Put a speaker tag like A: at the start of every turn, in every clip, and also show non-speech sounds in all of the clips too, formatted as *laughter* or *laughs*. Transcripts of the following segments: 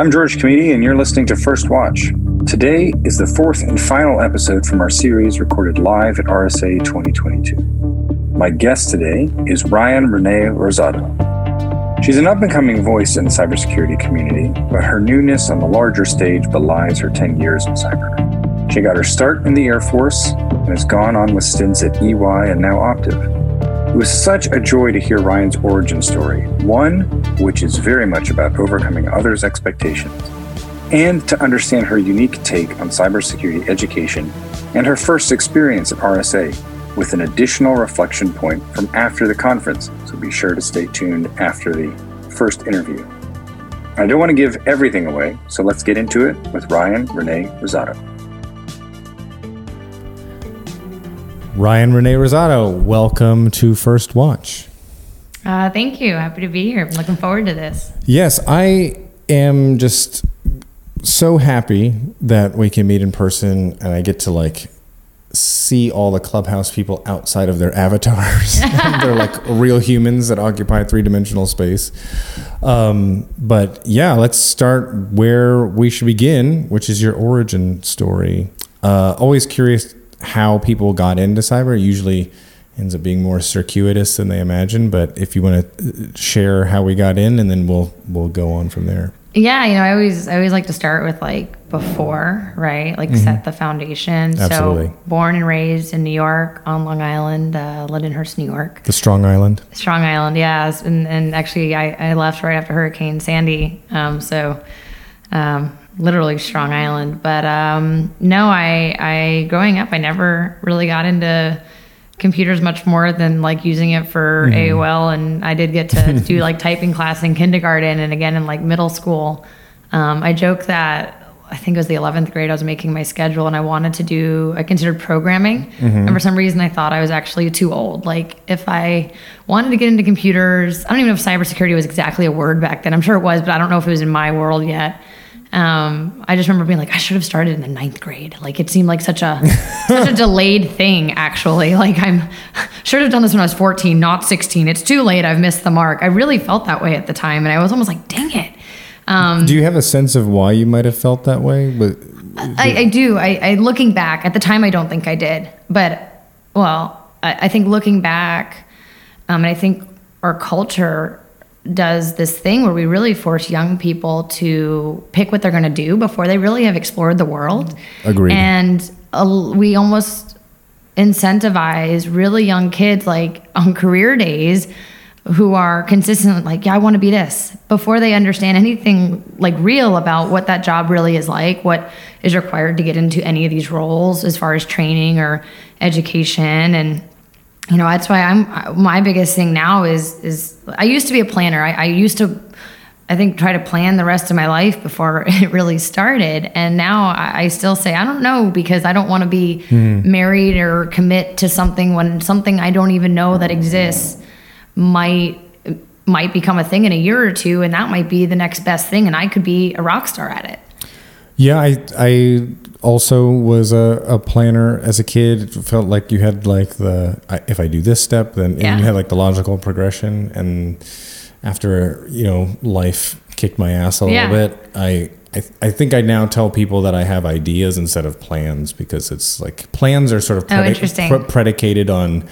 A: I'm George Kamide, and you're listening to First Watch. Today is the fourth and final episode from our series recorded live at RSA 2022. My guest today is Ryan Renee Rosado. She's an up and coming voice in the cybersecurity community, but her newness on the larger stage belies her 10 years in cyber. She got her start in the Air Force and has gone on with stints at EY and now Optiv. It was such a joy to hear Ryan's origin story, one which is very much about overcoming others' expectations, and to understand her unique take on cybersecurity education and her first experience at RSA with an additional reflection point from after the conference. So be sure to stay tuned after the first interview. I don't want to give everything away, so let's get into it with Ryan Renee Rosado.
B: Ryan Renee Rosado, welcome to First Watch.
C: Uh, thank you. Happy to be here. I'm looking forward to this.
B: Yes, I am just so happy that we can meet in person and I get to like see all the clubhouse people outside of their *laughs* avatars. *laughs* They're like real humans that occupy three dimensional space. Um, but yeah, let's start where we should begin, which is your origin story. Uh, always curious how people got into cyber. Usually ends up being more circuitous than they imagine. But if you want to share how we got in, and then we'll we'll go on from there.
C: Yeah, you know, I always I always like to start with like before, right? Like mm-hmm. set the foundation.
B: Absolutely.
C: So born and raised in New York on Long Island, uh, Lindenhurst, New York.
B: The Strong Island.
C: Strong Island, yeah. And and actually, I, I left right after Hurricane Sandy. Um, so um, literally Strong Island. But um, no, I, I growing up, I never really got into computers much more than like using it for mm. Mm-hmm. AOL. And I did get to *laughs* do like typing class in kindergarten and again in like middle school. Um, I joke that I think it was the 11th grade, I was making my schedule and I wanted to do, I considered programming. Mm-hmm. And for some reason, I thought I was actually too old. Like, if I wanted to get into computers, I don't even know if cybersecurity was exactly a word back then. I'm sure it was, but I don't know if it was in my world yet. Um, I just remember being like, I should have started in the ninth grade. Like it seemed like such a such a *laughs* delayed thing. Actually, like I'm *laughs* should have done this when I was 14, not 16. It's too late. I've missed the mark. I really felt that way at the time, and I was almost like, dang it.
B: Um, do you have a sense of why you might have felt that way? But
C: I, I do. I, I, looking back at the time, I don't think I did. But well, I, I think looking back, um, and I think our culture does this thing where we really force young people to pick what they're going to do before they really have explored the world.
B: Agreed.
C: And uh, we almost incentivize really young kids, like on career days, who are consistent, like, yeah, I want to be this, before they understand anything like real about what that job really is like, what is required to get into any of these roles as far as training or education. And you know that's why i'm my biggest thing now is is i used to be a planner. I, I used to i think try to plan the rest of my life before *laughs* it really started. And now i, I still say i don't know because i don't want to be mm. married or commit to something when something i don't even know that exists might might become a thing in a year or two and that might be the next best thing and i could be a rock star at it
B: yeah, I I also was a, a planner as a kid. It felt like you had like the I, if I do this step, then yeah. you had like the logical progression. And after you know life kicked my ass a yeah. little bit, I I, I think I now tell people that I have ideas instead of plans because it's like plans are sort of oh,
C: predi-
B: oh, pre- predicated on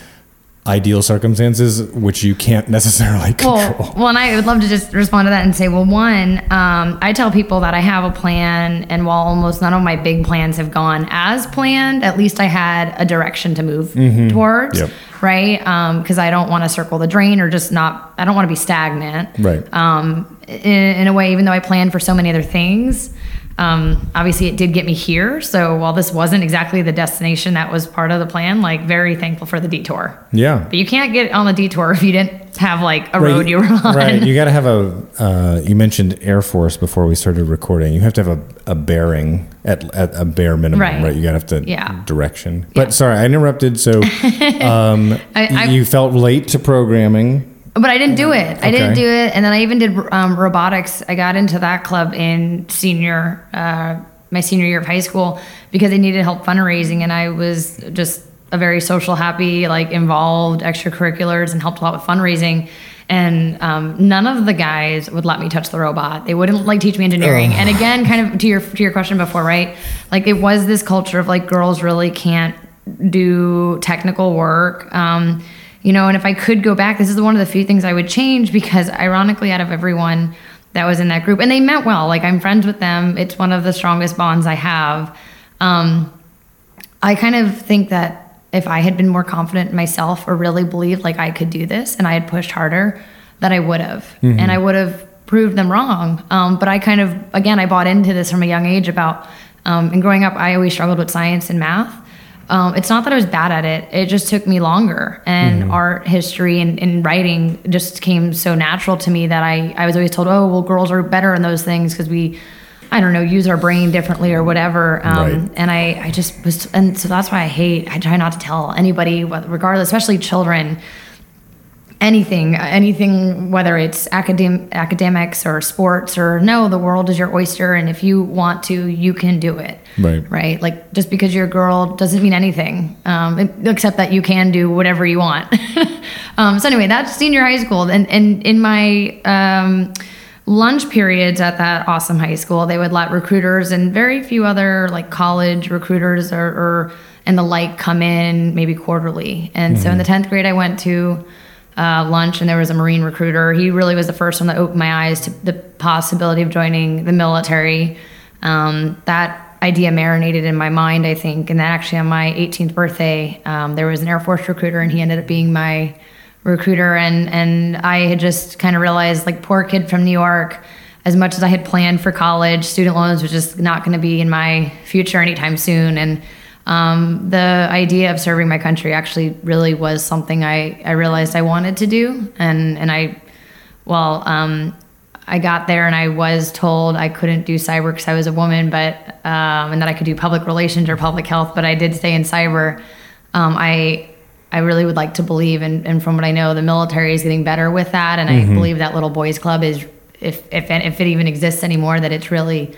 B: ideal circumstances, which you can't *laughs* necessarily control.
C: Well, well, and I would love to just respond to that and say, well, one, um, I tell people that I have a plan, and while almost none of my big plans have gone as planned, at least I had a direction to move mm-hmm. towards. Yep. Right, because um, I don't want to circle the drain or just not. I don't want to be stagnant.
B: Right.
C: Um, in, in a way, even though I plan for so many other things, um, obviously, it did get me here. So while this wasn't exactly the destination that was part of the plan, like very thankful for the detour.
B: Yeah.
C: But you can't get on the detour if you didn't have like a right. road you were on.
B: Right. You *laughs* got to have a. Uh, you mentioned Air Force before we started recording. You have to have a, a bearing at, at a bare minimum, right? right? You got to have to
C: yeah.
B: direction. But yeah. sorry, I interrupted. So *laughs* um, I, I, you felt late to programming.
C: But I didn't do it. Okay. I didn't do it, and then I even did um, robotics. I got into that club in senior, uh, my senior year of high school because they needed help fundraising, and I was just a very social, happy, like involved extracurriculars and helped a lot with fundraising. and um, none of the guys would let me touch the robot. They wouldn't like teach me engineering. And again, kind of to your to your question before, right? Like it was this culture of like girls really can't do technical work. Um, you know, and if I could go back, this is one of the few things I would change because ironically, out of everyone that was in that group, and they meant well, like I'm friends with them. It's one of the strongest bonds I have. Um, I kind of think that if I had been more confident in myself or really believed like I could do this and I had pushed harder, that I would have. Mm-hmm. And I would have proved them wrong. Um, but I kind of, again, I bought into this from a young age about, um, and growing up, I always struggled with science and math. Um, it's not that I was bad at it, it just took me longer. And mm-hmm. art, history, and, and, writing just came so natural to me that I, I was always told, oh, well, girls are better in those things because we, I don't know, use our brain differently or whatever. Um, right. And I, I just was, and so that's why I hate, I try not to tell anybody, regardless, especially children, anything, anything, whether it's academ- academics or sports or no, the world is your oyster. And if you want to, you can do it.
B: Right.
C: Right. Like just because you're a girl doesn't mean anything, um, except that you can do whatever you want. *laughs* um, so anyway, that's senior high school. And, and in my, um, lunch periods at that awesome high school, they would let recruiters and very few other like college recruiters or, or and the like come in maybe quarterly. And mm-hmm. so in the 10th grade, I went to uh, lunch and there was a Marine recruiter. He really was the first one that opened my eyes to the possibility of joining the military. Um, that idea marinated in my mind, I think. And then actually on my 18th birthday, um, there was an Air Force recruiter and he ended up being my recruiter and and I had just kind of realized like poor kid from New York as much as I had planned for college student loans was just not going to be in my future anytime soon and um, the idea of serving my country actually really was something I, I realized I wanted to do and and I well um, I got there and I was told I couldn't do cyber because I was a woman but um, and that I could do public relations or public health but I did stay in cyber um, I I really would like to believe, and, and from what I know, the military is getting better with that. And mm-hmm. I believe that Little Boys Club is, if, if, if it even exists anymore, that it's really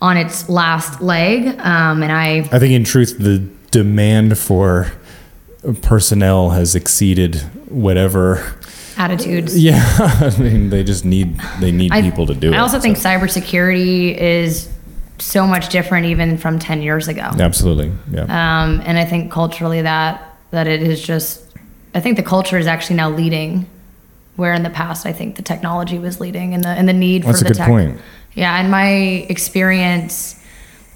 C: on its last leg. Um, and I,
B: I think in truth, the demand for personnel has exceeded whatever
C: attitudes. *laughs*
B: Yeah, I mean, they just need they need I, people to do
C: I
B: it.
C: I also so. think cybersecurity is so much different even from 10 years ago.
B: Absolutely. Yeah.
C: Um, and I think culturally that that it is just I think the culture is actually now leading where in the past I think the technology was leading and the and the need
B: That's
C: for the
B: tech. Point.
C: Yeah, and my experience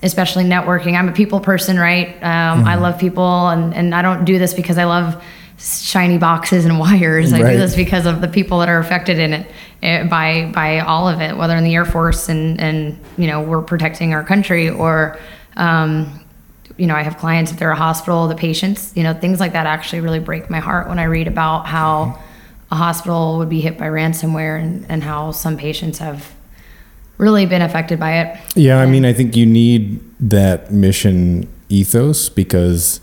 C: especially networking. I'm a people person, right? Um, mm-hmm. I love people and, and I don't do this because I love shiny boxes and *laughs* wires. I right. do this because of the people that are affected in it, it, eh, by by all of it, whether in the Air Force and and you know we're protecting our country or um, you know, I have clients if they're a hospital, the patients, you know, things like that actually really break my heart when I read about how a hospital would be hit by ransomware and, and how some patients have really been affected by it.
B: Yeah, I mean, I think you need that mission ethos because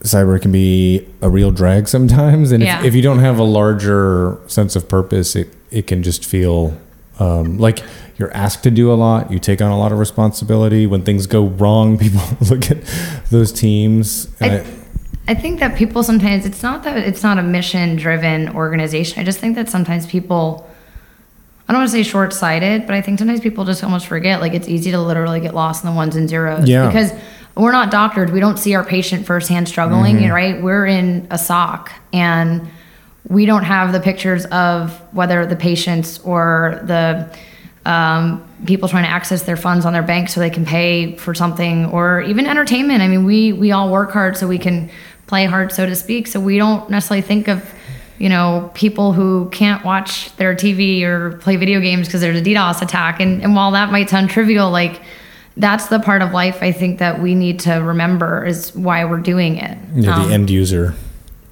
B: cyber can be a real drag sometimes. And yeah. if, if you don't have a larger sense of purpose, it, it can just feel um, like you're asked to do a lot. You take on a lot of responsibility. When things go wrong, *laughs* people look at those teams.
C: I, I, I think that people sometimes it's not that it's not a mission driven organization. I just think that sometimes people I don't want to say short sighted, but I think sometimes people just almost forget. Like it's easy to literally get lost in the ones and zeros.
B: Yeah.
C: Because we're not doctors. We don't see our patient firsthand struggling, mm-hmm. right? We're in a SOC and we don't have the pictures of whether the patients or the um, people trying to access their funds on their bank so they can pay for something or even entertainment. I mean, we we all work hard so we can play hard, so to speak. So we don't necessarily think of you know people who can't watch their TV or play video games because there's a DDoS attack. And, and while that might sound trivial, like that's the part of life I think that we need to remember is why we're doing it.
B: Yeah, um, the end user.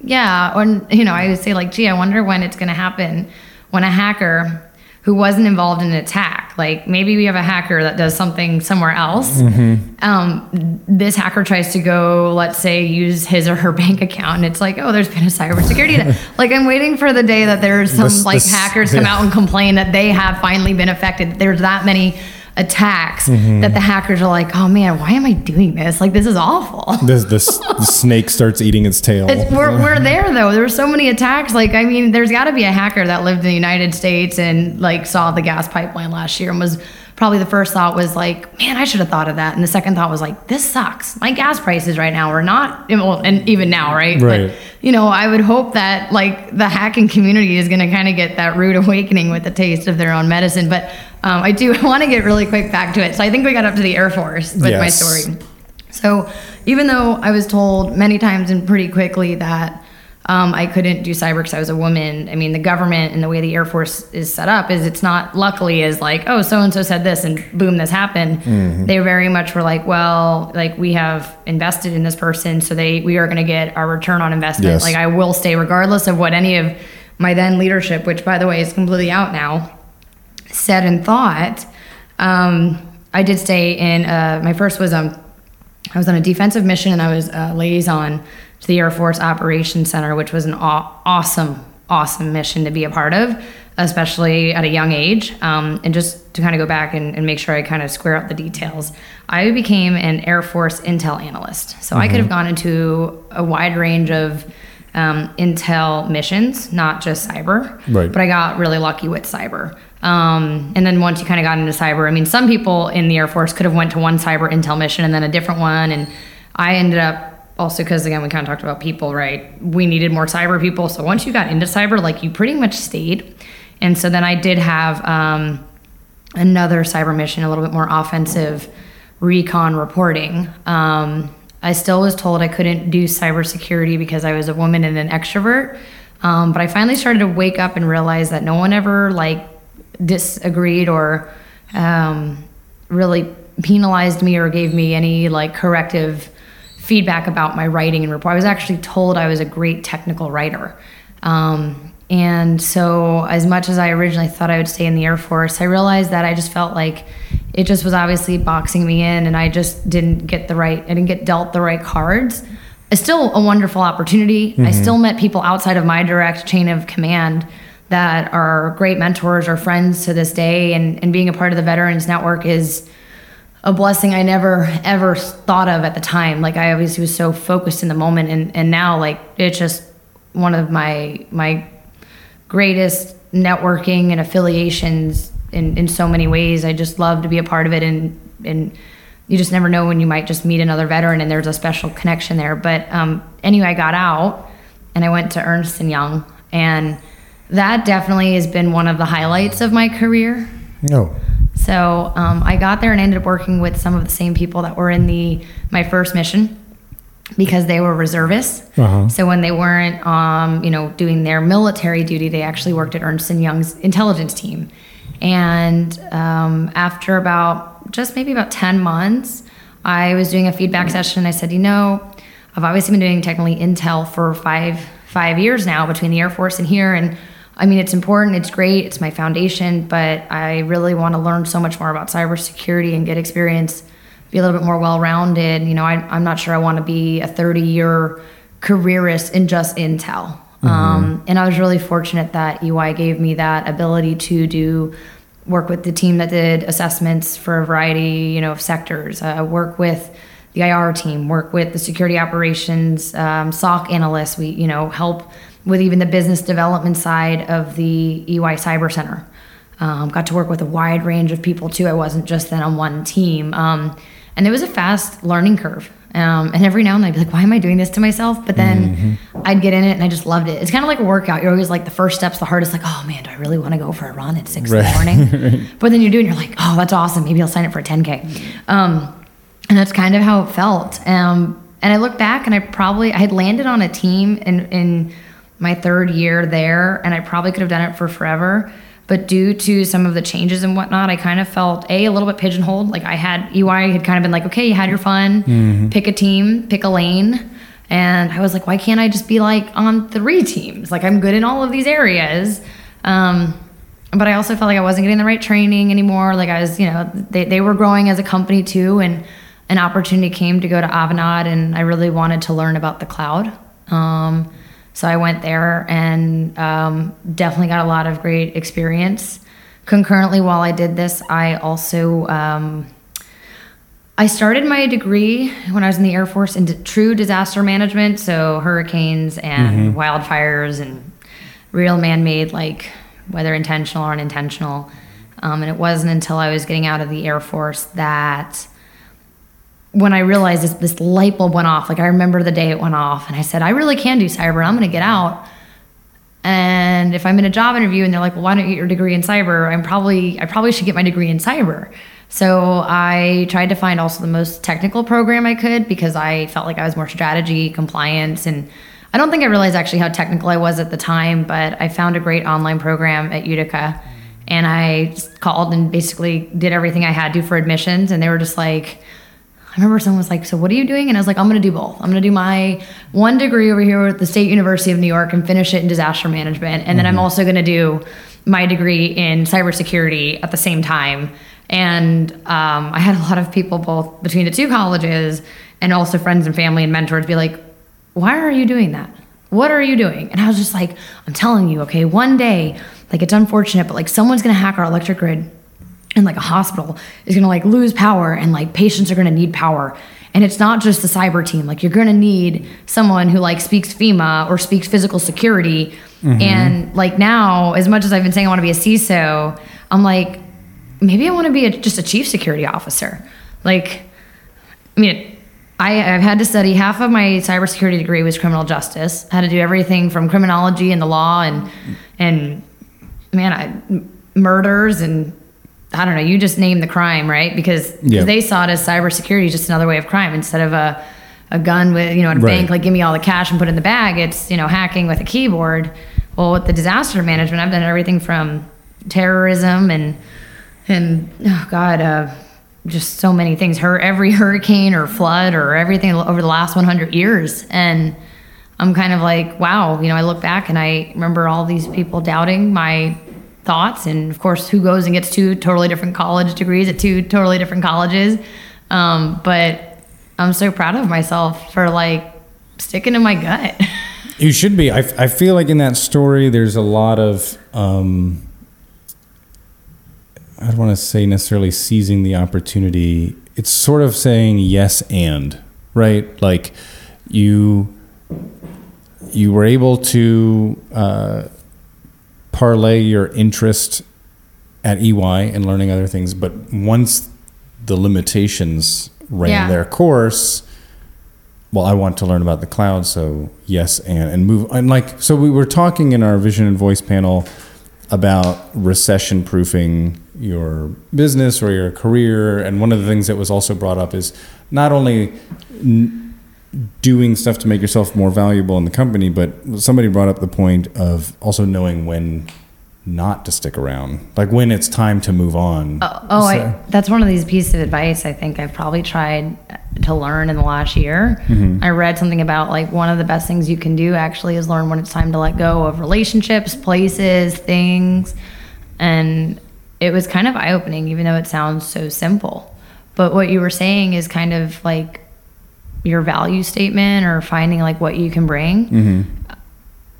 C: Yeah, And, you know, I would say like, gee, I wonder when it's going to happen when a hacker who wasn't involved in an attack. Like maybe we have a hacker that does something somewhere else. Mm-hmm. Um, this hacker tries to go, let's say, use his or her *laughs* bank account, and it's like, oh, there's been a cybersecurity. *laughs* like I'm waiting for the day that there's some this, like this, hackers come yeah. *laughs* out and complain that they have finally been affected. There's that many attacks mm-hmm. that the hackers are like, oh man, why am I doing this? Like, this is awful. *laughs*
B: This, this the snake starts eating its tail.
C: It's, we're, we're *laughs* there though. There were so many attacks. Like, I mean, there's got to be a hacker that lived in the United States and like saw the gas pipeline last year and was probably the first thought was like, man, I should have thought of that. And the second thought was like, this sucks. My gas prices right now are not, well, and even now, right?
B: Right.
C: But, you know, I would hope that like the hacking community is going to kind of get that rude awakening with the taste of their own medicine. But um, I do *laughs* want to get really quick back to it. So I think we got up to the Air Force with my story. So even though I was told many times and pretty quickly that um, I couldn't do cyber because I was a woman, I mean, the government and the way the Air Force is set up is it's not luckily as like, oh, so and so said this and boom, this happened. They very much were like, well, like we have invested in this person, so they we are going to get our return on investment.
B: Yes.
C: Like I will stay regardless of what any of my then leadership, which by the way is completely out now, said and thought. Um, I did stay in. Uh, my first was um, I was on a defensive mission and I was a liaison to the Air Force Operations Center, which was an aw- awesome, awesome mission to be a part of, especially at a young age. Um, and just to kind of go back and, and make sure I kind of square out the details, I became an Air Force intel analyst. So I could have gone into a wide range of um, intel missions, not just cyber.
B: Right.
C: But I got really lucky with cyber. Um, and then once you kind of got into cyber, I mean, some people in the Air Force could have went to one cyber intel mission and then a different one. And I ended up also because again, we kind of talked about people, right? We needed more cyber people. So once you got into cyber, like you pretty much stayed. And so then I did have um, another cyber mission, a little bit more offensive recon reporting. Um, I still was told I couldn't do cybersecurity because I was a woman and an extrovert. Um, but I finally started to wake up and realize that no one ever like disagreed or um, really penalized me or gave me any like corrective feedback about my writing and report. I was actually told I was a great technical writer. Um, and so, as much as I originally thought I would stay in the Air Force, I realized that I just felt like it just was obviously boxing me in, and I just didn't get the right, I didn't get dealt the right cards. It's still a wonderful opportunity. I still met people outside of my direct chain of command that are great mentors or friends to this day, and, and being a part of the Veterans Network is a blessing I never ever thought of at the time. Like I obviously was so focused in the moment, and and now like it's just one of my my greatest networking and affiliations in in so many ways. I just love to be a part of it, and and you just never know when you might just meet another veteran, and there's a special connection there. But um, anyway, I got out, and I went to Ernst and Young, and that definitely has been one of the highlights of my career.
B: No.
C: So um, I got there and ended up working with some of the same people that were in the my first mission because they were reservists.
B: Uh-huh.
C: So when they weren't, um, you know, doing their military duty, they actually worked at Ernst and Young's intelligence team. And um, after about just maybe about ten months, I was doing a feedback session. I said, you know, I've obviously been doing technically intel for five five years now between the Air Force and here, and I mean, it's important, it's great, it's my foundation, but I really want to learn so much more about cybersecurity and get experience, be a little bit more well rounded. You know, I, I'm not sure I want to be a 30 year careerist in just Intel. Um, and I was really fortunate that EY gave me that ability to do work with the team that did assessments for a variety, you know, of sectors, uh, work with the IR team, work with the security operations, um, SOC analysts. We, you know, help with even the business development side of the EY Cyber Center. Um, got to work with a wide range of people too. I wasn't just then on one team. Um, and it was a fast learning curve. Um, and every now and then I'd be like, why am I doing this to myself? But then I'd get in it and I just loved it. It's kind of like a workout. You're always like, the first step's the hardest. Like, oh man, do I really want to go for a run at six in the
B: Right.
C: morning? *laughs* But then you do and you're like, oh, that's awesome. Maybe I'll sign up for a 10K. Um, and that's kind of how it felt. Um, and I look back and I probably, I had landed on a team in, in my third year there and I probably could have done it for forever. But due to some of the changes and whatnot, I kind of felt a a little bit pigeonholed. Like I had EY had kind of been like, okay, you had your fun, pick a team, pick a lane, and I was like, why can't I just be like on three teams? Like I'm good in all of these areas, um, but I also felt like I wasn't getting the right training anymore. Like I was, you know, they they were growing as a company too, and an opportunity came to go to Avanade, and I really wanted to learn about the cloud. Um, so I went there and um, definitely got a lot of great experience. concurrently while I did this, I also um, I started my degree when I was in the Air Force in d- true disaster management, so hurricanes and wildfires and real man-made, like whether intentional or unintentional. Um, and it wasn't until I was getting out of the Air Force that when I realized this, this light bulb went off. Like I remember the day it went off, and I said, I really can do cyber. I'm going to get out. And if I'm in a job interview and they're like, "Well, why don't you get your degree in cyber?" I'm probably I probably should get my degree in cyber. So I tried to find also the most technical program I could because I felt like I was more strategy, compliance, and I don't think I realized actually how technical I was at the time. But I found a great online program at Utica, and I called and basically did everything I had to for admissions, and they were just like. I remember someone was like, "So what are you doing?" And I was like, "I'm going to do both. I'm going to do my one degree over here at the State University of New York and finish it in disaster management, and then I'm also going to do my degree in cybersecurity at the same time." And um, I had a lot of people both between the two colleges and also friends and family and mentors be like, "Why are you doing that? What are you doing?" And I was just like, "I'm telling you, okay, one day, like it's unfortunate, but like someone's going to hack our electric grid." And like a hospital is going to like lose power and like patients are going to need power. And it's not just the cyber team. Like you're going to need someone who like speaks fema or speaks physical security. Mm-hmm. And like now as much as i've been saying i want to be a ciso i'm like maybe i want to be a, just a chief security officer. Like i mean I, I've had to study half of my cybersecurity degree was criminal justice. I had to do everything from criminology and the law and and man, I, murders and I don't know. You just name the crime, right? Because
B: Yeah.
C: they saw it as cybersecurity, just another way of crime instead of a a gun with you know at a
B: Right.
C: bank like give me all the cash and put it in the bag. It's you know hacking with a keyboard. Well, with the disaster management, I've done everything from terrorism and and oh god, uh, just so many things. Her every hurricane or flood or everything over the last 100 years, and I'm kind of like, wow. You know, I look back and I remember all these people doubting my thoughts, and of course, who goes and gets two totally different college degrees at two totally different colleges. Um, but I'm so proud of myself for like sticking to my gut. *laughs*
B: You should be. I, I feel like in that story, there's a lot of, um, I don't want to say necessarily seizing the opportunity. It's sort of saying yes and, right? Like you, you were able to uh, parlay your interest at EY and learning other things, but once the limitations ran
C: Yeah.
B: their course, well, I want to learn about the cloud, so yes, and and move and like so we were talking in our vision and voice panel about recession proofing your business or your career, and one of the things that was also brought up is not only n- doing stuff to make yourself more valuable in the company, but somebody brought up the point of also knowing when not to stick around, like when it's time to move on.
C: Oh, oh
B: So-
C: I, that's one of these pieces of advice I think I've probably tried to learn in the last year. Mm-hmm. I read something about like one of the best things you can do actually is learn when it's time to let go of relationships, places, things. And it was kind of eye opening, even though it sounds so simple. But what you were saying is kind of like your value statement or finding like what you can bring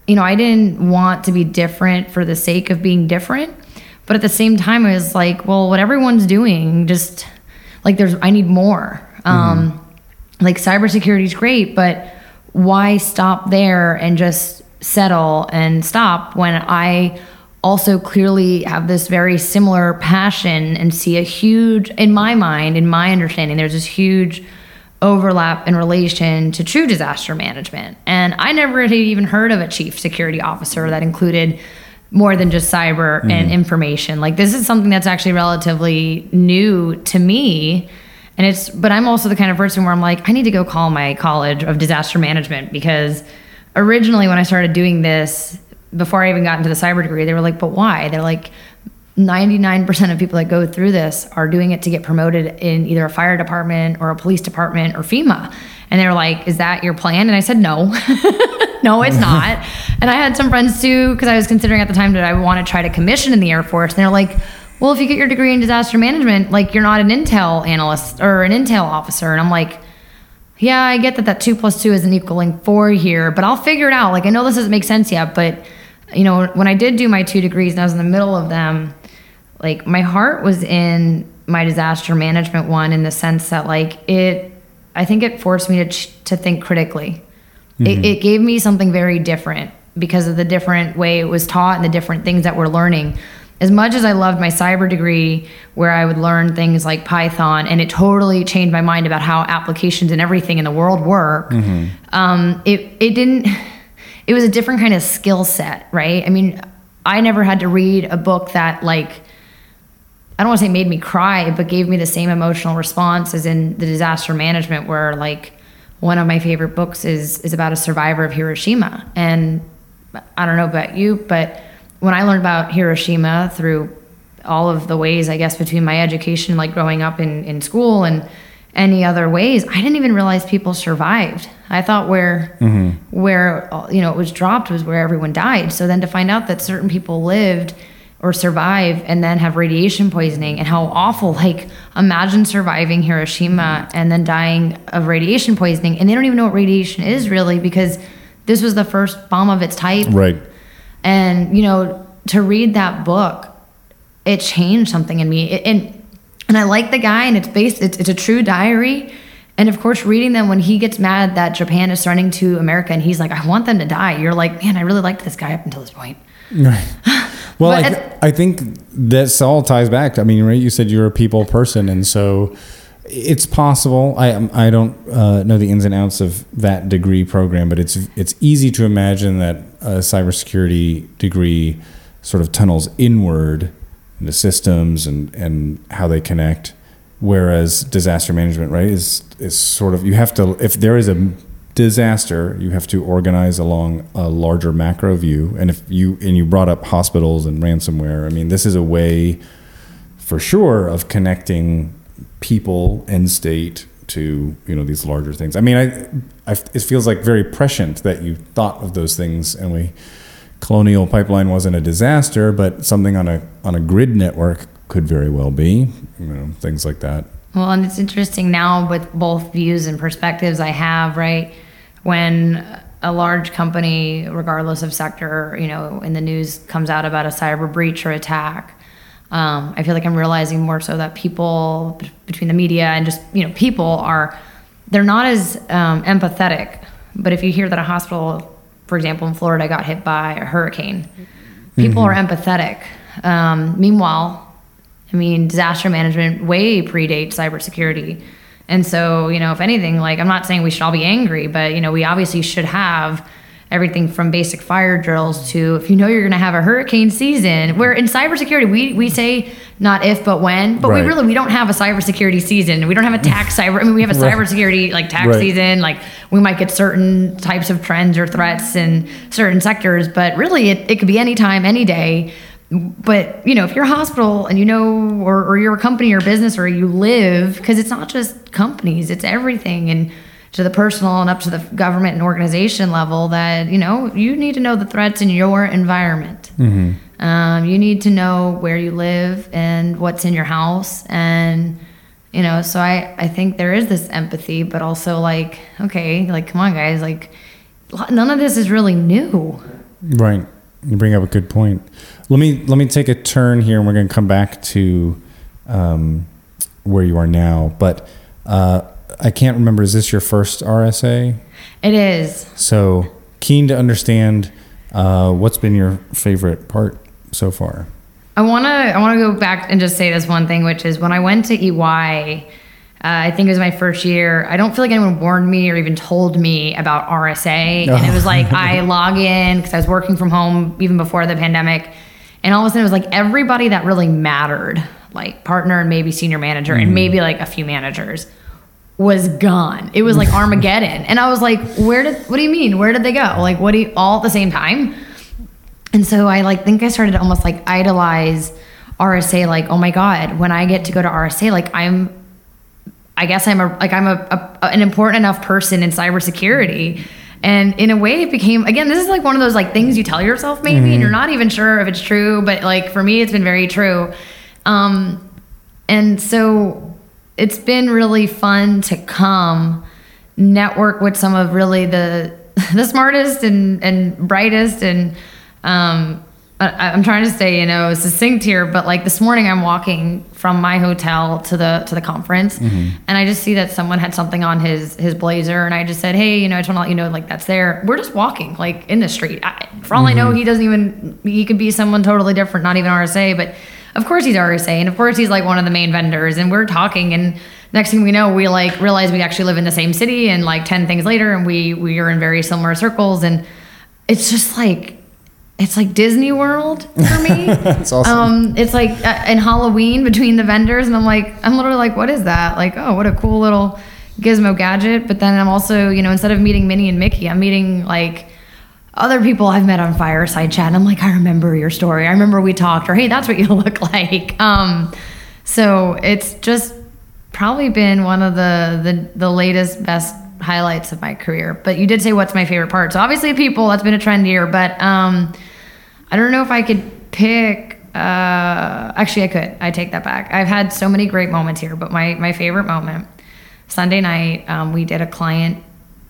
C: you know, I didn't want to be different for the sake of being different. But at the same time, I was like, well, what everyone's doing, just like there's, I need more. Um, like cybersecurity is great, but why stop there and just settle and stop when I also clearly have this very similar passion and see a huge, in my mind, in my understanding, there's this huge overlap in relation to true disaster management. And I never had even heard of a chief security officer that included more than just cyber and mm-hmm. information. Like this is something that's actually relatively new to me. And it's, but I'm also the kind of person where I'm like, I need to go call my college of disaster management because originally when I started doing this, before I even got into the cyber degree, they were like, but why? They're like, 99% of people that go through this are doing it to get promoted in either a fire department or a police department or FEMA. And they're like, Is that your plan? And I said, No, *laughs* no, it's mm-hmm. not. and I had some friends too, because I was considering at the time that I want to try to commission in the Air Force. And they're like, Well, if you get your degree in disaster management, like you're not an intel analyst or an intel officer. And I'm like, yeah, I get that that two plus two isn't equaling four here, but I'll figure it out. Like, I know this doesn't make sense yet, but you know, when I did do my two degrees and I was in the middle of them, like my heart was in my disaster management one in the sense that like it i think it forced me to ch- to think critically. It, it gave me something very different because of the different way it was taught and the different things that we're learning. As much as i loved my cyber degree where i would learn things like python and it totally changed my mind about how applications and everything in the world work um, it, it didn't it was a different kind of skill set right? I mean i never had to read a book that like I don't want to say made me cry, but gave me the same emotional response as in the disaster management, where like one of my favorite books is is about a survivor of Hiroshima. And I don't know about you, but when I learned about Hiroshima through all of the ways, I guess, between my education, like growing up in, in school and any other ways, I didn't even realize people survived. I thought where where uh, you know it was dropped was where everyone died. So then to find out that certain people lived or survive and then have radiation poisoning and how awful like imagine surviving hiroshima and then dying of radiation poisoning. And they don't even know what radiation is really because this was the first bomb of its type.
B: Right.
C: and you know to read that book it changed something in me. It- and and i like the guy and it's based it's, it's a true diary. And of course reading them when he gets mad that japan is running to america and he's like i want them to die you're like man i really liked this guy up until this point *laughs*
B: Well, I,
C: it's-
B: I think this all ties back. I mean, right? You said you're a people person, and so it's possible. I I don't uh, know the ins and outs of that degree program, but it's it's easy to imagine that a cybersecurity degree sort of tunnels inward into systems and and how they connect. Whereas disaster management, right, is is sort of you have to if there is a disaster, you have to organize along a larger macro view. And if you and you brought up hospitals and ransomware, I mean, this is a way for sure of connecting people and state to you know these larger things. I mean, I, I it feels like very prescient that you thought of those things, and we colonial pipeline wasn't a disaster, but something on a on a grid network could very well be. You know, things like that.
C: Well, and it's interesting now with both views and perspectives I have, right? When a large company, regardless of sector, you know, in the news comes out about a cyber breach or attack, um, I feel like I'm realizing more so that people b- between the media and just, you know, people are, they're not as um, empathetic. But if you hear that a hospital, for example, in Florida got hit by a hurricane, people are empathetic. Um, meanwhile, I mean, disaster management way predates cybersecurity. And so, you know, if anything, like I'm not saying we should all be angry, but you know, we obviously should have everything from basic fire drills to if you know you're going to have a hurricane season. Where in cybersecurity, we we say not if but when, but
B: Right.
C: we really we don't have a cybersecurity season. We don't have a tax *laughs* cyber. I mean, we have a
B: Right.
C: cybersecurity like tax
B: Right.
C: season. Like we might get certain types of trends or threats in certain sectors, but really it, it could be any time, any day. But you know, if you're a hospital and you know, or, or you're a company or business, or you live, because it's not just companies, it's everything, and to the personal and up to the government and organization level, that you know, you need to know the threats in your environment. Um, you need to know where you live and what's in your house, and you know. So I, I think there is this empathy, but also like, okay, like, come on, guys, like, none of this is really new.
B: Right. You bring up a good point. Let me let me take a turn here, and we're going to come back to um, where you are now. But uh, I can't remember. Is this your first RSA?
C: It is.
B: So keen to understand uh, what's been your favorite part so far.
C: I want to I want to go back and just say this one thing, which is when I went to EY, uh, I think it was my first year. I don't feel like anyone warned me or even told me about RSA, and it was like I *laughs* log in because I was working from home even before the pandemic, and all of a sudden it was like everybody that really mattered, like partner and maybe senior manager and maybe like a few managers, was gone. It was like Armageddon, and I was like, where did? What do you mean? Where did they go? Like what do you all at the same time? And so I like think I started to almost like idolize RSA like oh my god when I get to go to RSA like I'm I guess I'm a like I'm a, a an important enough person in cybersecurity. And in a way it became again this is like one of those like things you tell yourself maybe and you're not even sure if it's true but like for me it's been very true. Um and so it's been really fun to come network with some of really the *laughs* the smartest and and brightest and um I- I'm trying to stay, you know, succinct here, but like this morning, I'm walking from my hotel to the to the conference, mm-hmm. and I just see that someone had something on his his blazer, and I just said, hey, you know, I just want to let you know, like that's there. We're just walking, like in the street. I, for all I know, mm-hmm. he doesn't even he could be someone totally different, not even RSA, but of course he's RSA, and of course he's like one of the main vendors, and we're talking, and next thing we know, we like realize we actually live in the same city, and like ten things later, and we we are in very similar circles, and it's just like it's like Disney World for me. *laughs*
B: That's awesome.
C: Um, it's like uh, in Halloween between the vendors, and I'm like, I'm literally like, what is that? Like, oh, what a cool little gizmo gadget. But then I'm also, you know, instead of meeting Minnie and Mickey, I'm meeting like other people I've met on Fireside Chat. And I'm like, I remember your story. I remember we talked, or hey, that's what you *laughs* look like. Um, so it's just probably been one of the the the latest best highlights of my career. But you did say what's my favorite part. So obviously people, that's been a trend here, but um I don't know if I could pick uh actually I could. I take that back. I've had so many great moments here, but my my favorite moment Sunday night, um, we did a client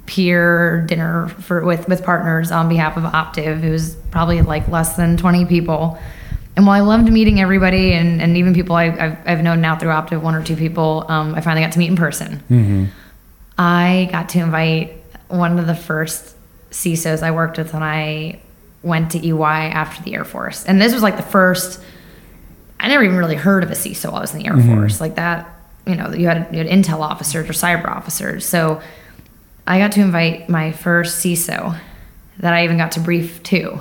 C: peer dinner for with with partners on behalf of Optiv. It was probably like less than 20 people. And while I loved meeting everybody and, and even people I, I've, I've known now through Optiv, one or two people, um, I finally got to meet in person. I got to invite one of the first CISOs I worked with when I went to EY after the Air Force. And this was like the first, I never even really heard of a CISO while I was in the Air mm-hmm. Force. Like that, you know, you had, you had intel officers or cyber officers. So I got to invite my first CISO that I even got to brief to.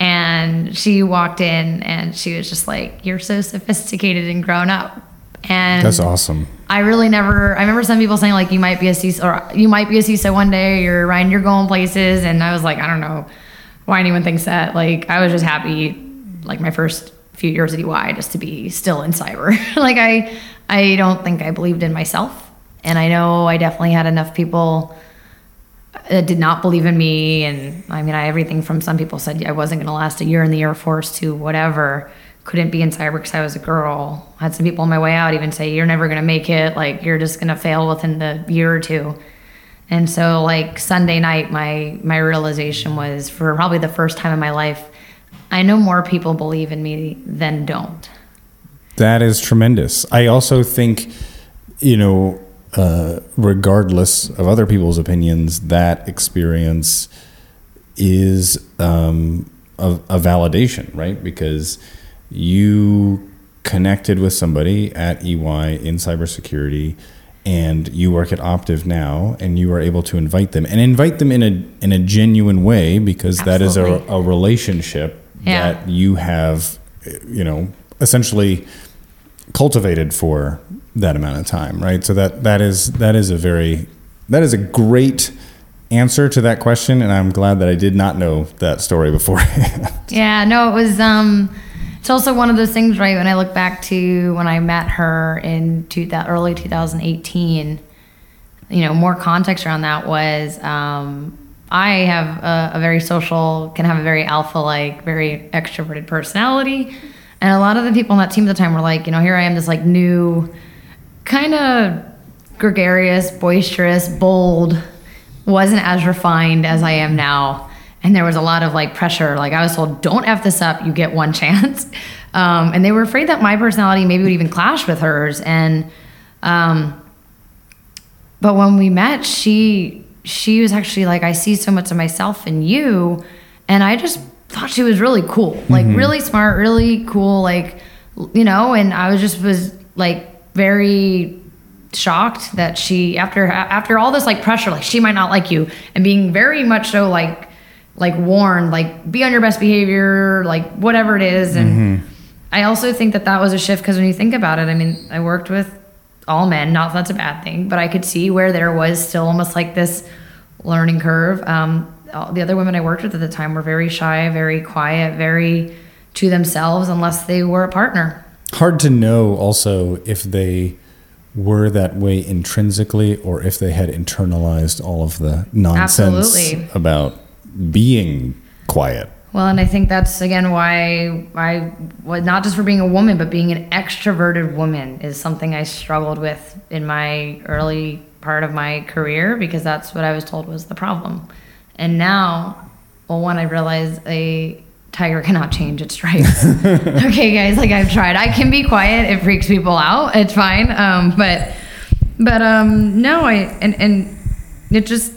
C: And she walked in and she was just like, You're so sophisticated and grown up. And
B: That's awesome.
C: I really never. I remember some people saying like you might be a CISO or you might be a CISO one day. You're Ryan. You're going places, and I was like, I don't know why anyone thinks that. Like I was just happy, like my first few years at EY, just to be still in cyber. *laughs* like I, I don't think I believed in myself, and I know I definitely had enough people that did not believe in me. And I mean, I everything from some people said I wasn't going to last a year in the Air Force to whatever. Couldn't be in cyber because I was a girl. I Had some people on my way out even say, "You're never going to make it. Like you're just going to fail within the year or two. And so, like Sunday night, my my realization was for probably the first time in my life, I know more people believe in me than don't.
B: That is tremendous. I also think, you know, uh, regardless of other people's opinions, that experience is um, a, a validation, right? Because you connected with somebody at EY in cybersecurity and you work at Optiv now and you are able to invite them and invite them in a in a genuine way because that is a, a relationship
C: Yeah.
B: that you have you know essentially cultivated for that amount of time right so that that is that is a very that is a great answer to that question and i'm glad that i did not know that story beforehand *laughs*
C: Yeah, no, it was. um It's also one of those things, right? When I look back to when I met her in two, early 2018, you know, more context around that was um, I have a, a very social, can have a very alpha-like, very extroverted personality, and a lot of the people on that team at the time were like, you know, here I am, this like new, kind of gregarious, boisterous, bold, wasn't as refined as I am now. And there was a lot of like pressure. Like I was told, don't F this up, you get one *laughs* chance. Um, and they were afraid that my personality maybe would even clash with hers. And, um, but when we met, she, she was actually like, I see so much of myself in you. And I just thought she was really cool, like really smart, really cool, like, you know, and I was just was like very shocked that she after after all this like pressure like she might not like you and being very much so like like warned like be on your best behavior like whatever it is. And i also think that that was a shift because when you think about it i mean i worked with all men not that that's a bad thing but i could see where there was still almost like this learning curve. Um, all- the other women i worked with at the time were very shy very quiet very to themselves unless they were a partner.
B: Hard to know also if they were that way intrinsically or if they had internalized all of the nonsense
C: Absolutely.
B: about being quiet.
C: Well, and I think that's again why I, well, not just for being a woman, but being an extroverted woman is something I struggled with in my early part of my career because that's what I was told was the problem. And now, well, one, I realize a Tiger *laughs* cannot change its stripes. *laughs* okay, guys, like I've tried. I can be quiet. It freaks people out. It's fine. Um, but but um, no, I and and it just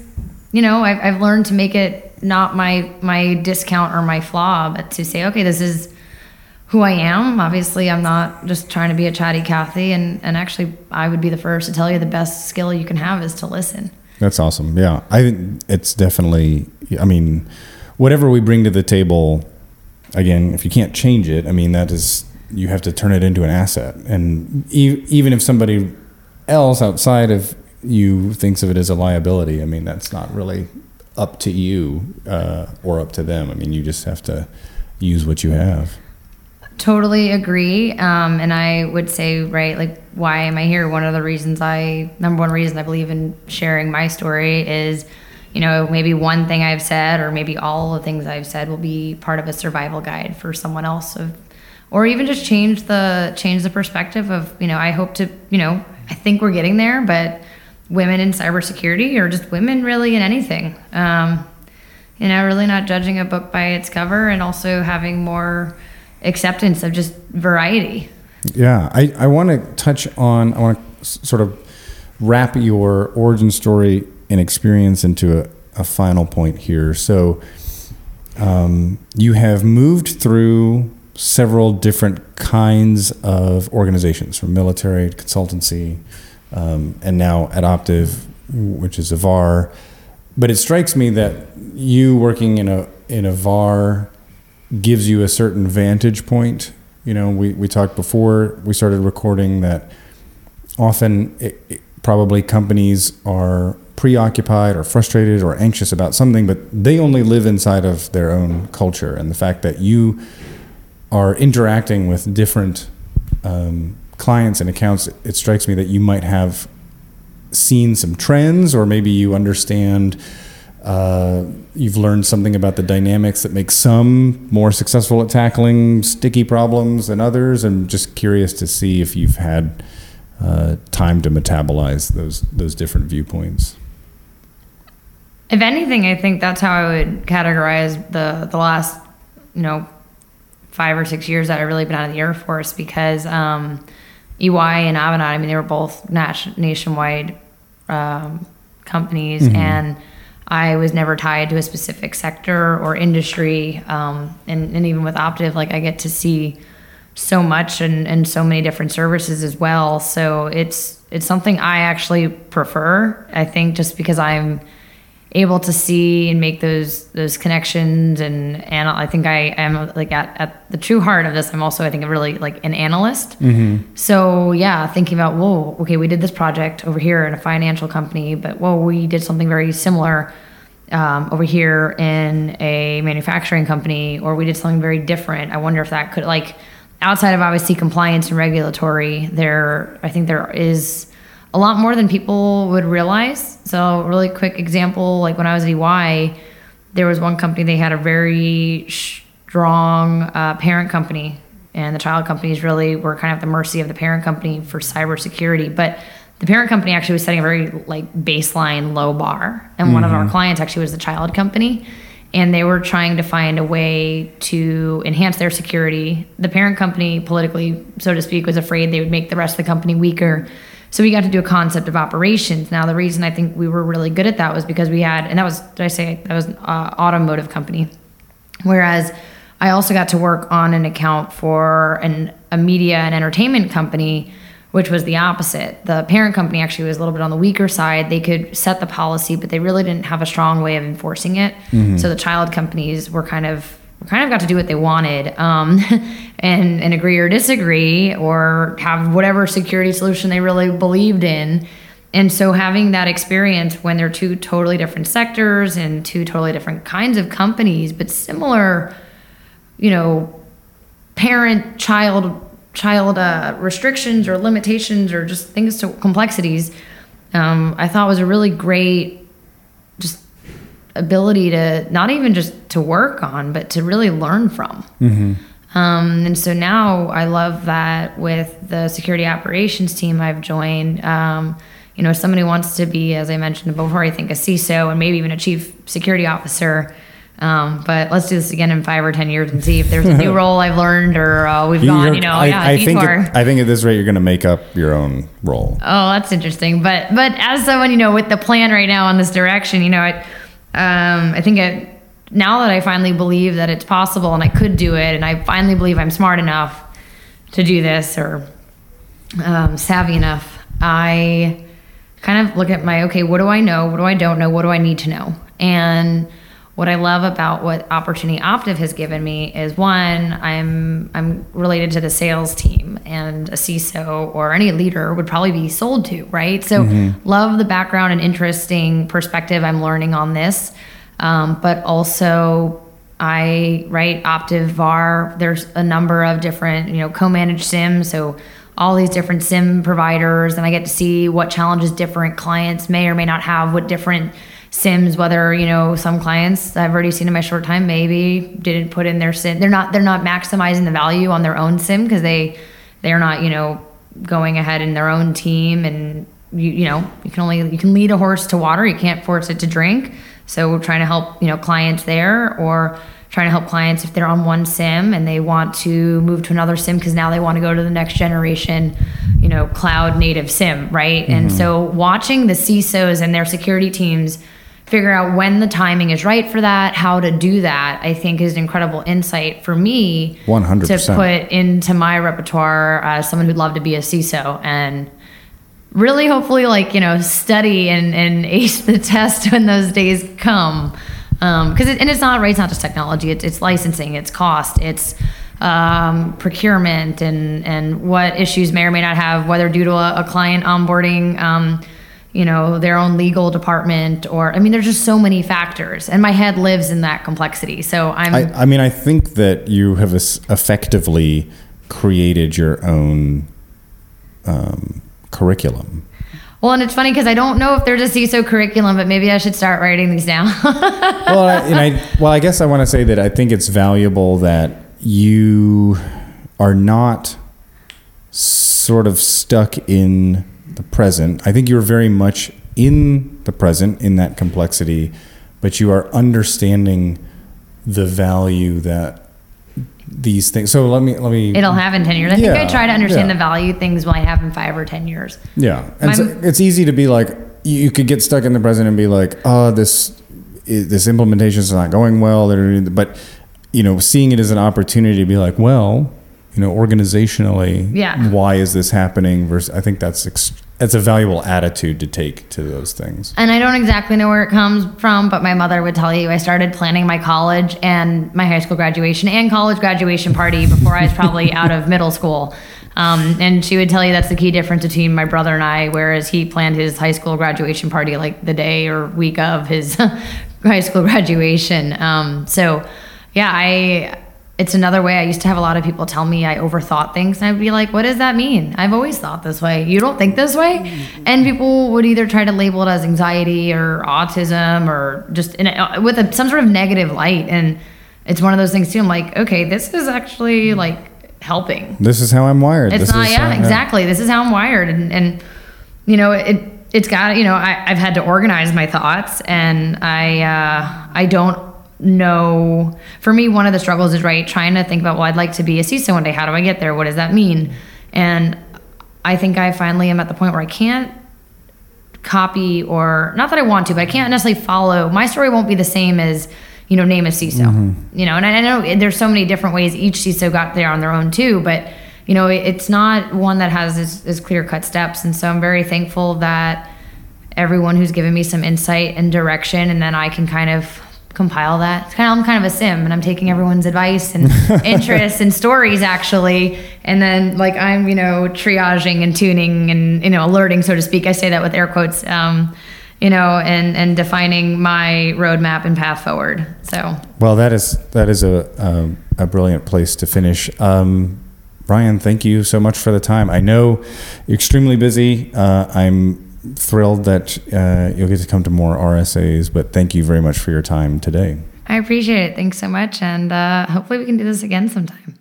C: you know I've I've learned to make it not my my discount or my flaw, but to say okay, this is who I am. Obviously, I'm not just trying to be a chatty Cathy, and and actually, I would be the first to tell you the best skill you can have is to listen.
B: That's awesome. Yeah, I think it's definitely. I mean, whatever we bring to the table, again, if you can't change it, I mean, that is you have to turn it into an asset. And e- even if somebody else outside of you thinks of it as a liability, I mean, that's not really up to you uh, or up to them. I mean, you just have to use what you have.
C: Totally agree. Um, and I would say, right, like, why am I here? One of the reasons I, number one reason I believe in sharing my story is, you know, maybe one thing I've said, or maybe all the things I've said will be part of a survival guide for someone else of, or even just change the, change the perspective of, you know, I hope to, you know, I think we're getting there, but women in cybersecurity or just women really in anything. Um, you know, really not judging a book by its cover and also having more, acceptance of just variety.
B: Yeah, I, I want to touch on, I want to sort of wrap your origin story and experience into a, a final point here. So, um, you have moved through several different kinds of organizations from military to consultancy um, and now at Optiv, which is a VAR. But it strikes me that you working in a in a VAR gives you a certain vantage point. You know, we, we talked before we started recording that often it, it, probably companies are preoccupied or frustrated or anxious about something, but they only live inside of their own culture. And the fact that you are interacting with different um, clients and accounts, it, strikes me that you might have seen some trends or maybe you understand uh, you've learned something about the dynamics that make some more successful at tackling sticky problems than others. I'm just curious to see if you've had uh, time to metabolize those those different viewpoints.
C: If anything, I think that's how I would categorize the the last, you know, five or six years that I've really been out of the Air Force because um, EY and Avanade, I mean, they were both nationwide um, companies mm-hmm. and I was never tied to a specific sector or industry. Um, and, and even with Optiv, like I get to see so much and, and so many different services as well. So it's it's something I actually prefer. I think just because I'm able to see and make those those connections and and I think I am like at, at the true heart of this. I'm also I think really like an analyst. Mm-hmm. so yeah thinking about whoa okay we did this project over here in a financial company but whoa we did something very similar um, over here in a manufacturing company or we did something very different. I wonder if that could like outside of obviously compliance and regulatory there I think there is a lot more than people would realize. So, really quick example like when I was at EY, there was one company, they had a very strong uh, parent company, and the child companies really were kind of at the mercy of the parent company for cybersecurity. But the parent company actually was setting a very like baseline low bar, and mm-hmm. one of our mm-hmm. clients actually was the child company. And they were trying to find a way to enhance their security. The parent company, politically, so to speak, was afraid they would make the rest of the company weaker. So we got to do a concept of operations. Now, the reason I think we were really good at that was because we had, and that was, did I say that was an uh, automotive company. Whereas I also got to work on an account for an, a media and entertainment company, which was the opposite. The parent company actually was a little bit on the weaker side. They could set the policy, but they really didn't have a strong way of enforcing it. Mm-hmm. So the child companies were kind of kind of got to do what they wanted um, *laughs* and, and agree or disagree or have whatever security solution they really believed in. And so having that experience when they're two totally different sectors and two totally different kinds of companies, but similar, you know, parent child child uh, restrictions or limitations or just things to complexities, um, I thought was a really great ability to not even just to work on, but to really learn from. Mm-hmm. Um, and so now I love that with the security operations team I've joined. Um, you know, if somebody wants to be, as I mentioned before, I think a CISO and maybe even a chief security officer, Um, but let's do this again in five or ten years and see if there's a new *laughs* role I've learned or uh, we've gone.
B: You're-
C: You know,
B: I,
C: yeah,
B: I think at, I think at this rate you're going to make up your own role.
C: Oh, that's interesting. But but as someone you know with the plan right now on this direction, you know, I um, I think it, now that I finally believe that it's possible and I could do it, and I finally believe I'm smart enough to do this or um, savvy enough, I kind of look at my okay, what do I know? What do I don't know? What do I need to know? And what I love about what Opportunity Optiv has given me is one, I'm I'm related to the sales team, and a CISO or any leader would probably be sold to, right? So love the background and interesting perspective I'm learning on this, um, but also I right Optiv VAR. There's a number of different you know co-managed SIEMs, so all these different SIEM providers, and I get to see what challenges different clients may or may not have, what different SIEMs whether you know some clients i've already seen in my short time maybe didn't put in their SIEM they're not they're not maximizing the value on their own SIEM because they they're not you know going ahead in their own team and you, you know you can only you can lead a horse to water you can't force it to drink. So we're trying to help you know clients there or trying to help clients if they're on one SIEM and they want to move to another SIEM because now they want to go to the next generation you know cloud native SIEM right? And mm-hmm. so watching the cisos and their security teams figure out when the timing is right for that how to do that i think is an incredible insight for me
B: 100%.
C: to put into my repertoire as someone who'd love to be a ciso and really hopefully like you know study and, and *laughs* ace the test when those days come because it, and it's not right it's not just technology it's, it's licensing it's cost it's um, procurement and and what issues may or may not have whether due to a, a client onboarding um, you know their own legal department or i mean there's just so many factors and my head lives in that complexity so i'm
B: I, I mean, I think that you have effectively created your own um, curriculum.
C: well and it's funny because i don't know if there's a ciso curriculum but maybe i should start writing these down *laughs*
B: well, I, and I well, I guess I want to say that I think it's valuable that you are not sort of stuck in the present. I think you're very much in the present in that complexity, but you are understanding the value that these things. So let me let me
C: it'll have in 10 years i think i try to understand
B: yeah.
C: the value things will have in five or 10 years
B: Yeah, and so it's easy to be like you you could get stuck in the present and be like, oh, this this implementation is not going well, but you know, seeing it as an opportunity to be like, well, you know, organizationally,
C: Yeah.
B: why is this happening? Versus, I think that's ex- that's a valuable attitude to take to those things.
C: And I don't exactly know where it comes from, but my mother would tell you I started planning my college and my high school graduation and college graduation party before I was probably *laughs* out of middle school. Um, and she would tell you that's the key difference between my brother and I, whereas he planned his high school graduation party like the day or week of his *laughs* high school graduation. Um, so, yeah, I. It's another way. I used to have a lot of people tell me I overthought things, and I'd be like, "What does that mean? I've always thought this way. You don't think this way?" And people would either try to label it as anxiety or autism or just in a, with a, some sort of negative light. And it's one of those things too. I'm like, okay, this is actually like helping.
B: This is how I'm wired.
C: It's
B: this
C: not, yeah,
B: how-
C: exactly. This is how I'm wired, and and you know it. It's got you know I, I've had to organize my thoughts, and I uh, I don't know. For me, one of the struggles is right trying to think about well, I'd like to be a CISO one day. How do I get there? What does that mean? And I think I finally am at the point where I can't copy or not that I want to, but I can't necessarily follow. My story won't be the same as you know name a CISO. Mm-hmm. You know, and I, I know there's so many different ways each CISO got there on their own too, but you know it, it's not one that has as, as clear cut steps. And so I'm very thankful that everyone who's given me some insight and direction, and then I can kind of compile that. It's kind of I'm kind of a SIEM, and I'm taking everyone's advice and *laughs* interests and stories actually, and then like I'm you know triaging and tuning and you know alerting so to speak. I say that with air quotes. Um, you know, and and defining my roadmap and path forward. So
B: Well, that is that is a um, a brilliant place to finish. Um, Brian, thank you so much for the time. I know you're extremely busy. Uh, I'm thrilled that uh, you'll get to come to more RSAs, but thank you very much for your time today.
C: I appreciate it. Thanks so much, and uh, hopefully we can do this again sometime.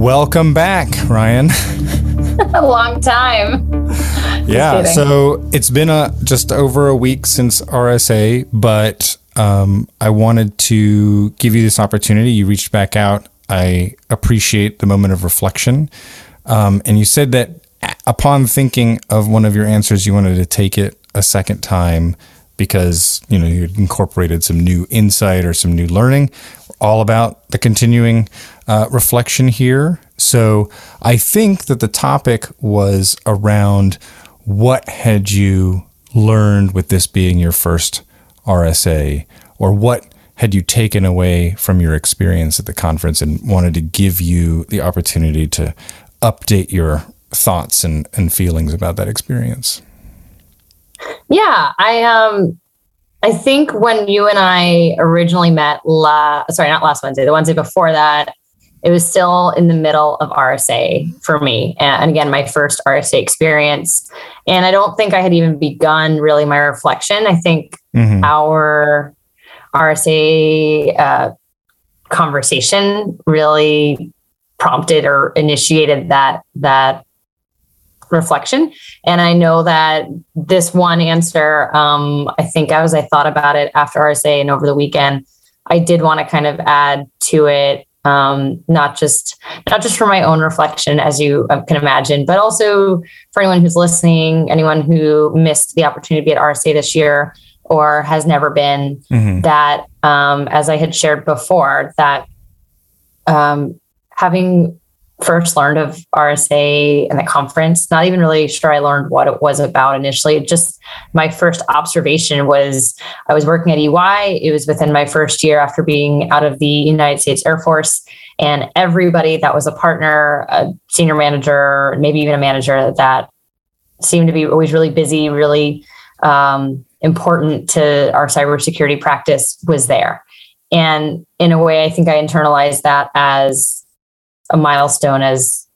B: Welcome back, Ryan. *laughs*
C: A long time. *laughs*
B: yeah. So it's been a just over a week since RSA, but um, I wanted to give you this opportunity. You reached back out. I appreciate the moment of reflection, um, and you said that upon thinking of one of your answers, you wanted to take it a second time because you know you incorporated some new insight or some new learning. all about the continuing uh, reflection here. So I think that the topic was around what had you learned with this being your first RSA, or what had you taken away from your experience at the conference and wanted to give you the opportunity to update your thoughts and, and feelings about that experience?
C: Yeah, I um I think when you and I originally met la sorry, not last Wednesday, the Wednesday before that, it was still in the middle of RSA for me. And again, my first RSA experience. And I don't think I had even begun really my reflection. I think mm-hmm. our RSA uh, conversation really prompted or initiated that that reflection. And I know that this one answer, um, I think as I thought about it after RSA and over the weekend, I did want to kind of add to it um, not just not just for my own reflection, as you uh, can imagine, but also for anyone who's listening, anyone who missed the opportunity to be at RSA this year or has never been. Mm-hmm. That, um, as I had shared before, that um, having first learned of RSA and the conference, not even really sure I learned what it was about initially. Just my first observation was I was working at EY. It was within my first year after being out of the United States Air Force. And everybody that was a partner, a senior manager, maybe even a manager that seemed to be always really busy, really um, important to our cybersecurity practice was there. And in a way, I think I internalized that as a milestone as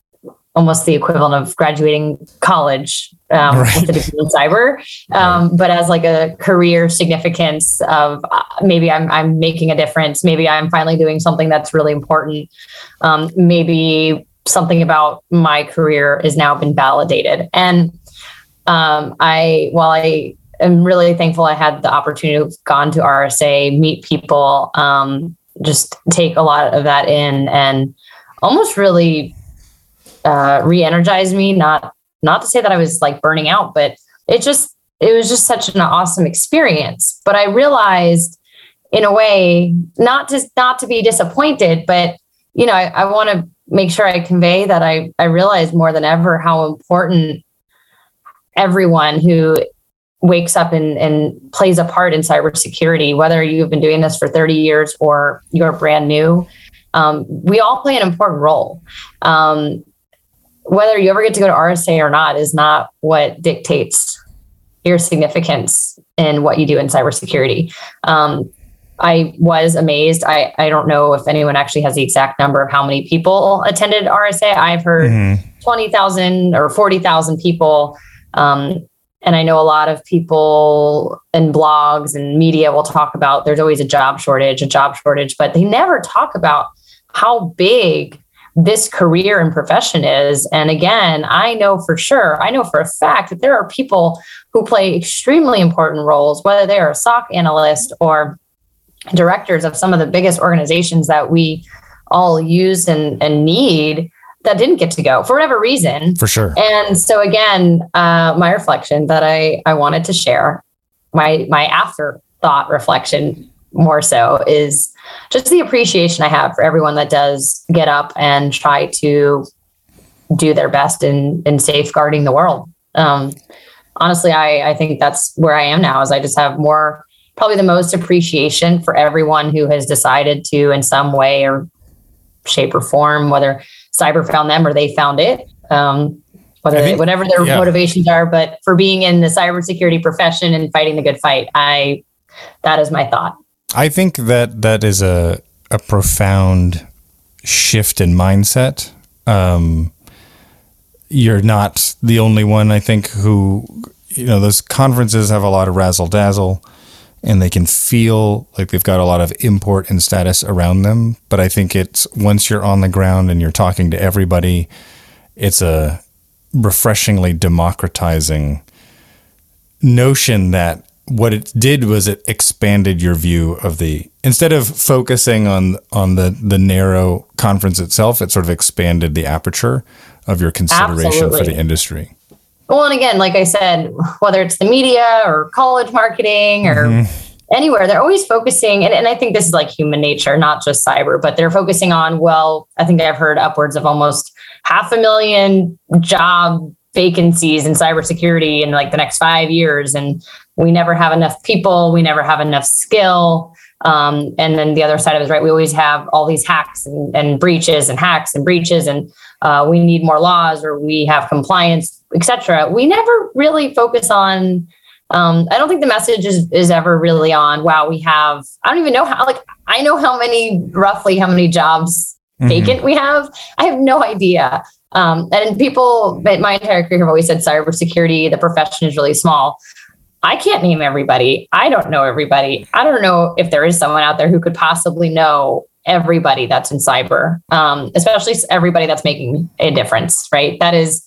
C: almost the equivalent of graduating college um, right. with a degree in cyber, um, right. but as like a career significance of uh, maybe I'm I'm making a difference, maybe I'm finally doing something that's really important, um, maybe something about my career has now been validated, and um, I while I am really thankful I had the opportunity to have gone to RSA, meet people, um, just take a lot of that in and almost really uh, re-energized me. Not not to say that I was like burning out, but it just it was just such an awesome experience. But I realized in a way not to not to be disappointed, but you know, I, I want to make sure I convey that I I realize more than ever how important everyone who wakes up and, and plays a part in cybersecurity, whether you've been doing this for 30 years or you're brand new, um, we all play an important role. Um, whether you ever get to go to RSA or not is not what dictates your significance in what you do in cybersecurity. Um, I was amazed. I, I don't know if anyone actually has the exact number of how many people attended RSA. I've heard mm-hmm. 20,000 or 40,000 people. Um, and I know a lot of people and blogs and media will talk about there's always a job shortage, a job shortage, but they never talk about how big this career and profession is. And again, I know for sure, I know for a fact that there are people who play extremely important roles, whether they are a SOC analyst or directors of some of the biggest organizations that we all use and, and need that didn't get to go for whatever reason.
B: For sure.
C: And so again, uh, my reflection that I, I wanted to share, my my afterthought reflection more so is just the appreciation I have for everyone that does get up and try to do their best in in safeguarding the world. Um, honestly, I I think that's where I am now. Is I just have more probably the most appreciation for everyone who has decided to in some way or shape or form, whether cyber found them or they found it. Um, whether they, whatever their yeah. motivations are, but for being in the cybersecurity profession and fighting the good fight, I that is my thought.
B: I think that that is a a profound shift in mindset. Um, you're not the only one, I think, who you know those conferences have a lot of razzle dazzle, and they can feel like they've got a lot of import and status around them. But I think it's once you're on the ground and you're talking to everybody, it's a refreshingly democratizing notion that what it did was it expanded your view of the instead of focusing on on the the narrow conference itself it sort of expanded the aperture of your consideration Absolutely. for the industry
C: well and again like i said whether it's the media or college marketing or mm-hmm. anywhere they're always focusing and, and i think this is like human nature not just cyber but they're focusing on well i think i've heard upwards of almost half a million job vacancies in cybersecurity in like the next five years and we never have enough people we never have enough skill um, and then the other side of it is right we always have all these hacks and, and breaches and hacks and breaches and uh, we need more laws or we have compliance etc we never really focus on um, i don't think the message is, is ever really on wow we have i don't even know how like i know how many roughly how many jobs mm-hmm. vacant we have i have no idea um, and people, my entire career have always said cybersecurity, the profession is really small. I can't name everybody. I don't know everybody. I don't know if there is someone out there who could possibly know everybody that's in cyber, um, especially everybody that's making a difference, right? That is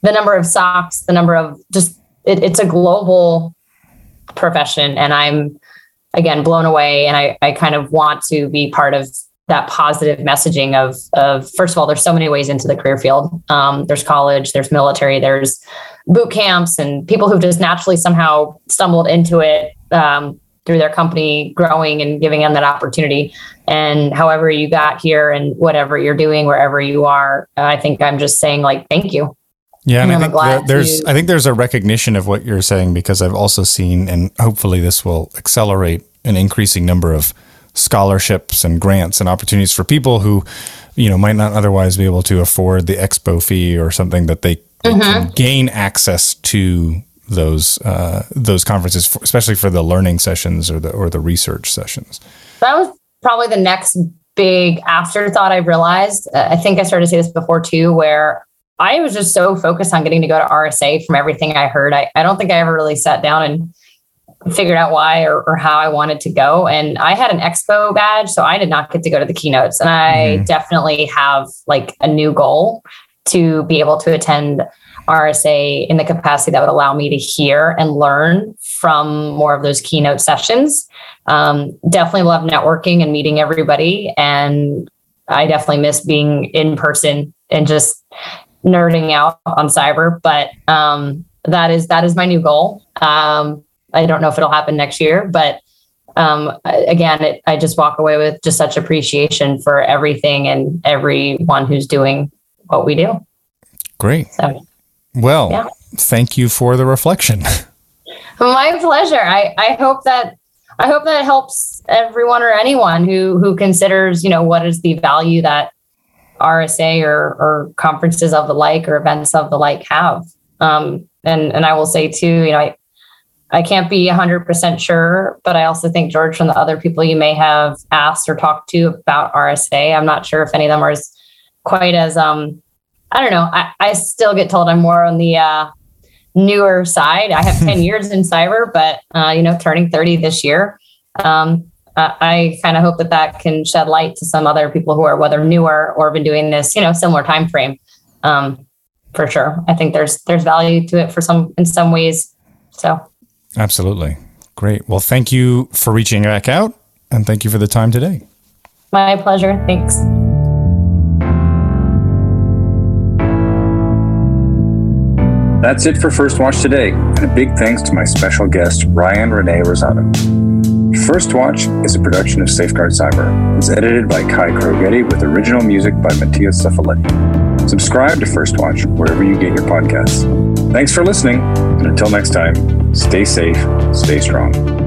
C: the number of SOCs, the number of just, it, it's a global profession. And I'm, again, blown away. And I, I kind of want to be part of that positive messaging of of first of all, there's so many ways into the career field. Um, there's college, there's military, there's boot camps, and people who've just naturally somehow stumbled into it um, through their company growing and giving them that opportunity. And however you got here and whatever you're doing, wherever you are, I think I'm just saying like thank you.
B: Yeah, and, and I think there's I think there's a recognition of what you're saying because I've also seen, and hopefully this will accelerate an increasing number of scholarships and grants and opportunities for people who, you know, might not otherwise be able to afford the expo fee or something that they, mm-hmm. can gain access to those uh, those conferences, for, especially for the learning sessions or the or the research sessions.
C: That was probably the next big afterthought I realized. Uh, I think I started to say this before too, where I was just so focused on getting to go to RSA from everything I heard. I, I don't think I ever really sat down and figured out why or, or, how I wanted to go. And I had an expo badge, so I did not get to go to the keynotes. And I mm-hmm. definitely have like a new goal to be able to attend RSA in the capacity that would allow me to hear and learn from more of those keynote sessions. Um, definitely love networking and meeting everybody. And I definitely miss being in person and just nerding out on cyber. But um, that is that is my new goal. Um, I don't know if it'll happen next year, but um, again, it, I just walk away with just such appreciation for everything and everyone who's doing what we do.
B: Great. So, well, yeah. thank you for the reflection. *laughs*
C: My pleasure. I, I hope that I hope that helps everyone or anyone who who considers, you know, what is the value that RSA or, or conferences of the like or events of the like have. Um, and and I will say too, you know, I, I can't be 100% sure, but I also think, George, from the other people you may have asked or talked to about RSA, I'm not sure if any of them are as, quite as, um, I don't know. I, I still get told I'm more on the uh, newer side. I have *laughs* 10 years in cyber, but, uh, you know, turning 30 this year. Um, I kind of hope that that can shed light to some other people who are whether newer or have been doing this, you know, similar time frame. Um, for sure, I think there's there's value to it for some in some ways. So
B: Absolutely. Great. Well, thank you for reaching back out and thank you for the time today.
C: My pleasure. Thanks.
A: That's it for First Watch today, and a big thanks to my special guest, Ryan Renee Rosado. First Watch is a production of Safeguard Cyber. It's edited by Kai Krogetti with original music by Matthias Cefoletti. Subscribe to First Watch wherever you get your podcasts. Thanks for listening, and until next time, stay safe, stay strong.